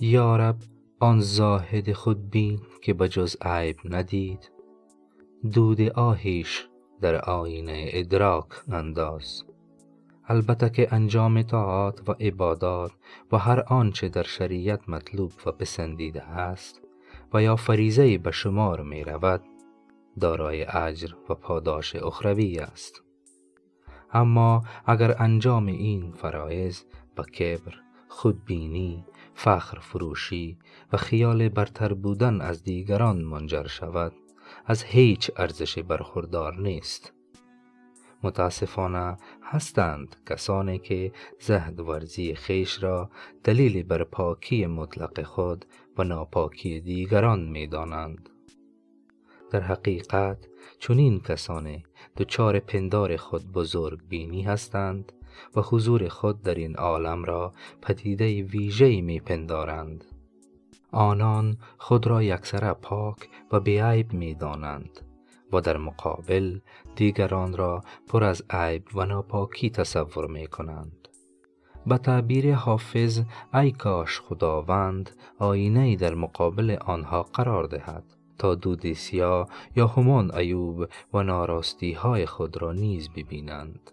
یارب آن زاهد خودبین که به جز عیب ندید. دود آهیش در آینه ادراک انداز. البته که انجام طاعات و عبادات و هر آنچه در شریعت مطلوب و پسندیده است و یا فریضه به شمار می رود دارای اجر و پاداش اخروی است. اما اگر انجام این فرایض با کبر خودبینی فخر فروشی و خیال برتر بودن از دیگران منجر شود از هیچ ارزش برخوردار نیست متاسفانه هستند کسانی که زهد ورزی خیش را دلیل بر پاکی مطلق خود و ناپاکی دیگران می دانند. در حقیقت چنین کسانی دچار پندار خود بزرگ بینی هستند و حضور خود در این عالم را پدیده ویژه‌ای می پندارند. آنان خود را یکسره پاک و بیعیب می دانند و در مقابل دیگران را پر از عیب و ناپاکی تصور می کنند. به تعبیر حافظ ای کاش خداوند آینه در مقابل آنها قرار دهد تا دود سیاه یا همان ایوب و ناراستی های خود را نیز ببینند